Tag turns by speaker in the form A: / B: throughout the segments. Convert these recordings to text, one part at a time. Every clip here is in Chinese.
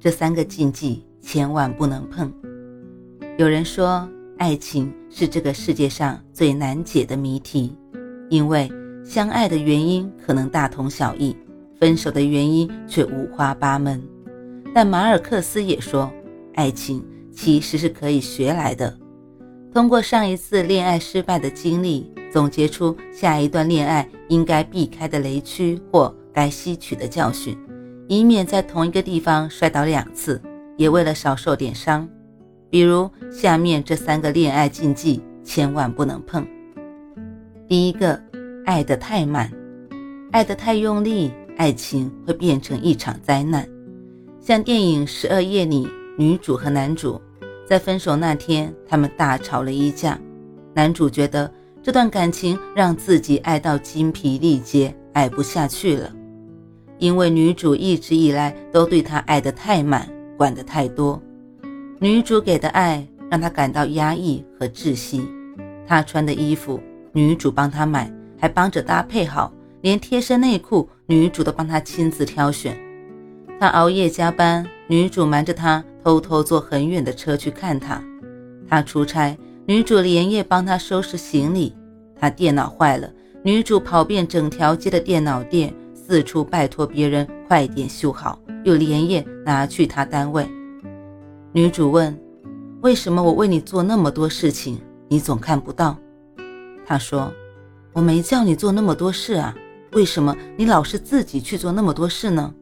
A: 这三个禁忌千万不能碰。有人说，爱情是这个世界上最难解的谜题，因为相爱的原因可能大同小异，分手的原因却五花八门。但马尔克斯也说，爱情其实是可以学来的。通过上一次恋爱失败的经历，总结出下一段恋爱应该避开的雷区或该吸取的教训。以免在同一个地方摔倒两次，也为了少受点伤。比如下面这三个恋爱禁忌，千万不能碰。第一个，爱得太慢，爱得太用力，爱情会变成一场灾难。像电影《十二夜》里，女主和男主在分手那天，他们大吵了一架。男主觉得这段感情让自己爱到精疲力竭，爱不下去了。因为女主一直以来都对他爱得太满，管得太多，女主给的爱让他感到压抑和窒息。他穿的衣服，女主帮他买，还帮着搭配好，连贴身内裤，女主都帮他亲自挑选。他熬夜加班，女主瞒着他偷偷坐很远的车去看他。他出差，女主连夜帮他收拾行李。他电脑坏了，女主跑遍整条街的电脑店。四处拜托别人快点修好，又连夜拿去他单位。女主问：“为什么我为你做那么多事情，你总看不到？”他说：“我没叫你做那么多事啊，为什么你老是自己去做那么多事呢？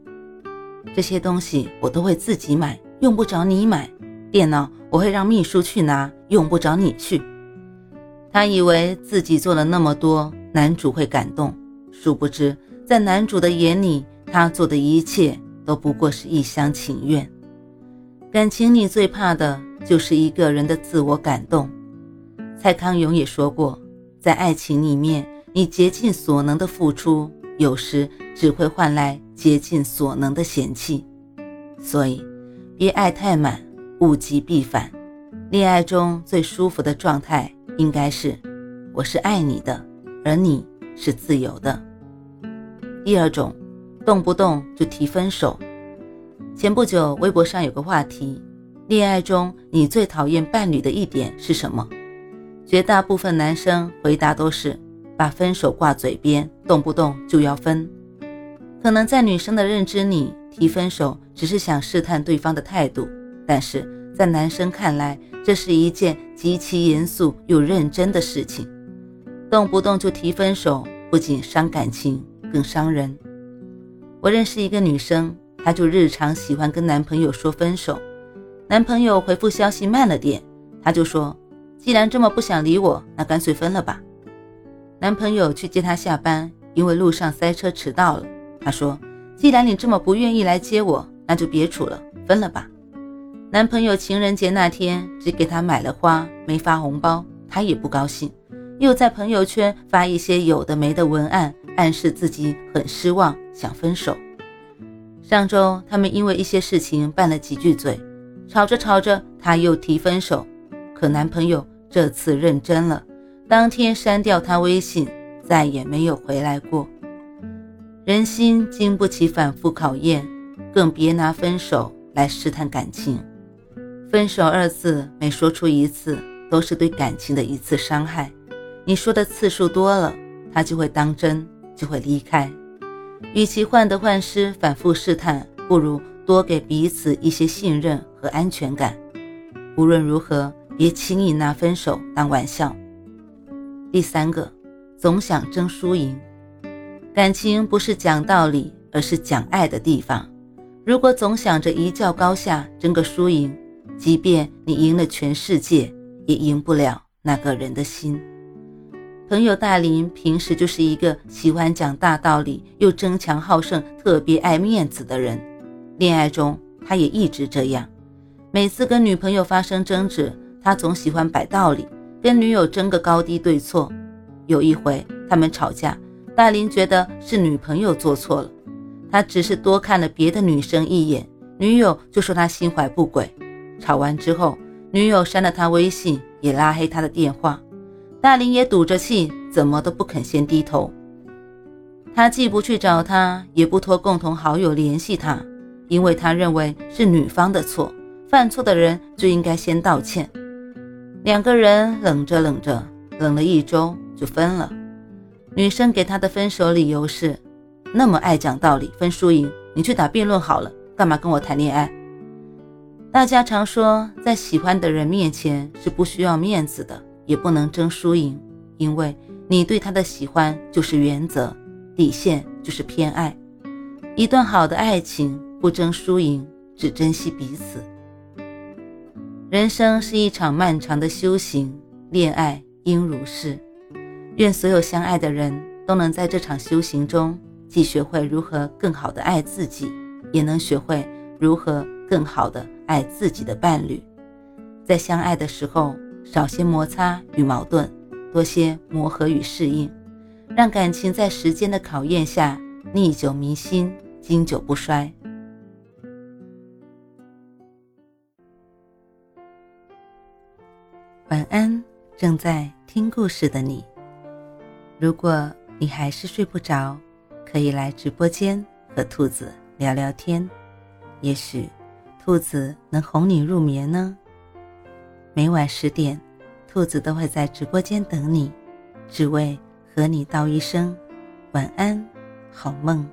A: 这些东西我都会自己买，用不着你买。电脑我会让秘书去拿，用不着你去。”他以为自己做了那么多，男主会感动，殊不知。在男主的眼里，他做的一切都不过是一厢情愿。感情里最怕的就是一个人的自我感动。蔡康永也说过，在爱情里面，你竭尽所能的付出，有时只会换来竭尽所能的嫌弃。所以，别爱太满，物极必反。恋爱中最舒服的状态，应该是我是爱你的，而你是自由的。第二种，动不动就提分手。前不久，微博上有个话题：恋爱中你最讨厌伴侣的一点是什么？绝大部分男生回答都是把分手挂嘴边，动不动就要分。可能在女生的认知里，提分手只是想试探对方的态度，但是在男生看来，这是一件极其严肃又认真的事情。动不动就提分手，不仅伤感情。更伤人。我认识一个女生，她就日常喜欢跟男朋友说分手，男朋友回复消息慢了点，她就说：“既然这么不想理我，那干脆分了吧。”男朋友去接她下班，因为路上塞车迟到了，她说：“既然你这么不愿意来接我，那就别处了，分了吧。”男朋友情人节那天只给她买了花，没发红包，她也不高兴，又在朋友圈发一些有的没的文案。暗示自己很失望，想分手。上周他们因为一些事情拌了几句嘴，吵着吵着，他又提分手。可男朋友这次认真了，当天删掉他微信，再也没有回来过。人心经不起反复考验，更别拿分手来试探感情。分手二字每说出一次，都是对感情的一次伤害。你说的次数多了，他就会当真。就会离开。与其患得患失、反复试探，不如多给彼此一些信任和安全感。无论如何，别轻易拿分手当玩笑。第三个，总想争输赢。感情不是讲道理，而是讲爱的地方。如果总想着一较高下、争个输赢，即便你赢了全世界，也赢不了那个人的心。朋友大林平时就是一个喜欢讲大道理又争强好胜、特别爱面子的人。恋爱中，他也一直这样。每次跟女朋友发生争执，他总喜欢摆道理，跟女友争个高低对错。有一回他们吵架，大林觉得是女朋友做错了，他只是多看了别的女生一眼，女友就说他心怀不轨。吵完之后，女友删了他微信，也拉黑他的电话。大林也赌着气，怎么都不肯先低头。他既不去找他，也不托共同好友联系他，因为他认为是女方的错，犯错的人就应该先道歉。两个人冷着冷着，冷了一周就分了。女生给他的分手理由是：那么爱讲道理，分输赢，你去打辩论好了，干嘛跟我谈恋爱？大家常说，在喜欢的人面前是不需要面子的，也不能争输赢，因为你对他的喜欢就是原则。底线就是偏爱，一段好的爱情不争输赢，只珍惜彼此。人生是一场漫长的修行，恋爱应如是。愿所有相爱的人都能在这场修行中，既学会如何更好的爱自己，也能学会如何更好的爱自己的伴侣。在相爱的时候，少些摩擦与矛盾，多些磨合与适应。让感情在时间的考验下历久弥新、经久不衰。晚安，正在听故事的你。如果你还是睡不着，可以来直播间和兔子聊聊天，也许兔子能哄你入眠呢。每晚十点，兔子都会在直播间等你，只为。和你道一声晚安，好梦。